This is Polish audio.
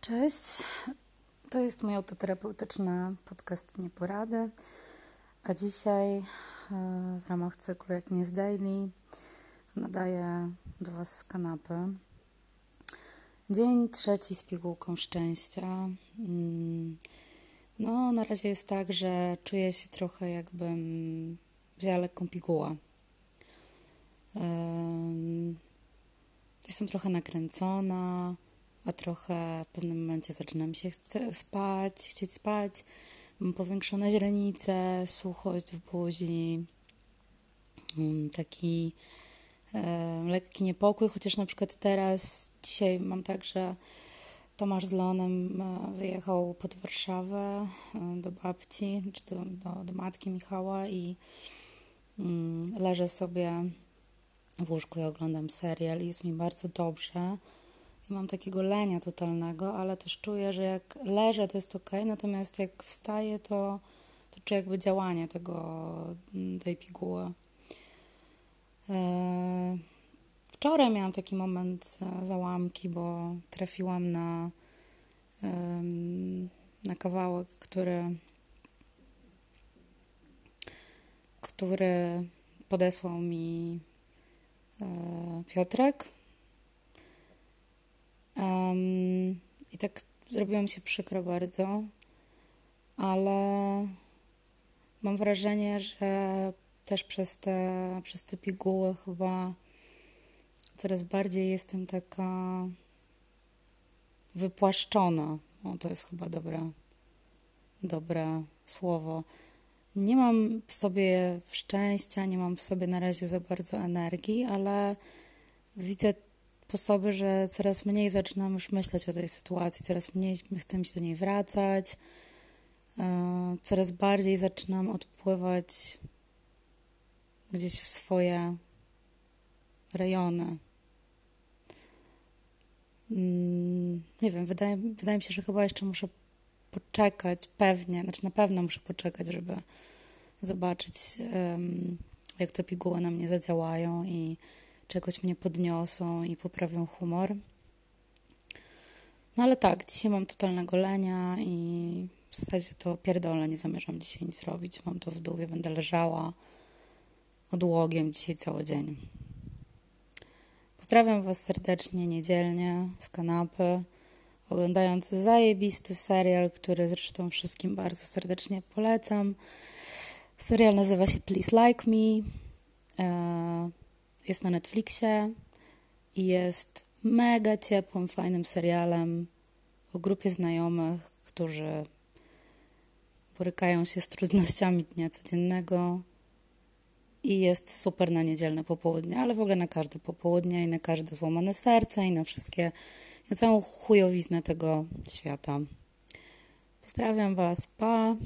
Cześć, to jest mój autoterapeutyczny podcast Nieporady, a dzisiaj e, w ramach cyklu Jak nie z Daily nadaję do Was z kanapy. Dzień trzeci z pigułką szczęścia. Mm, no, na razie jest tak, że czuję się trochę jakbym wzięła lekką pigułę. Jestem trochę nakręcona a trochę w pewnym momencie zaczyna mi się chce spać, chcieć spać. Mam powiększone źrenice, suchość w buzi, mm, taki e, lekki niepokój, chociaż na przykład teraz, dzisiaj mam tak, że Tomasz z Leonem e, wyjechał pod Warszawę e, do babci, czy do, do, do matki Michała i mm, leżę sobie w łóżku i oglądam serial i jest mi bardzo dobrze mam takiego lenia totalnego, ale też czuję, że jak leżę, to jest ok, natomiast jak wstaję, to, to czuję jakby działanie tego, tej piguły. E, wczoraj miałam taki moment e, załamki, bo trafiłam na, na kawałek, który, który podesłał mi e, Piotrek Um, I tak zrobiło mi się przykro bardzo, ale mam wrażenie, że też przez te, przez te piguły chyba coraz bardziej jestem taka wypłaszczona. O, to jest chyba dobre, dobre słowo. Nie mam w sobie szczęścia, nie mam w sobie na razie za bardzo energii, ale widzę sposoby, że coraz mniej zaczynam już myśleć o tej sytuacji, coraz mniej chcę się do niej wracać, e, coraz bardziej zaczynam odpływać gdzieś w swoje rejony. Mm, nie wiem, wydaje, wydaje mi się, że chyba jeszcze muszę poczekać, pewnie, znaczy na pewno muszę poczekać, żeby zobaczyć, jak te piguły na mnie zadziałają i czegoś mnie podniosą i poprawią humor. No ale tak, dzisiaj mam totalnego lenia i w zasadzie to pierdolę, nie zamierzam dzisiaj nic robić. Mam to w dół, będę leżała odłogiem dzisiaj cały dzień. Pozdrawiam Was serdecznie niedzielnie z kanapy, oglądając zajebisty serial, który zresztą wszystkim bardzo serdecznie polecam. Serial nazywa się Please Like Me. Jest na Netflixie i jest mega ciepłym, fajnym serialem o grupie znajomych, którzy borykają się z trudnościami dnia codziennego i jest super na niedzielne popołudnie, ale w ogóle na każde popołudnie i na każde złamane serce i na wszystkie, na całą chujowiznę tego świata. Pozdrawiam Was, pa!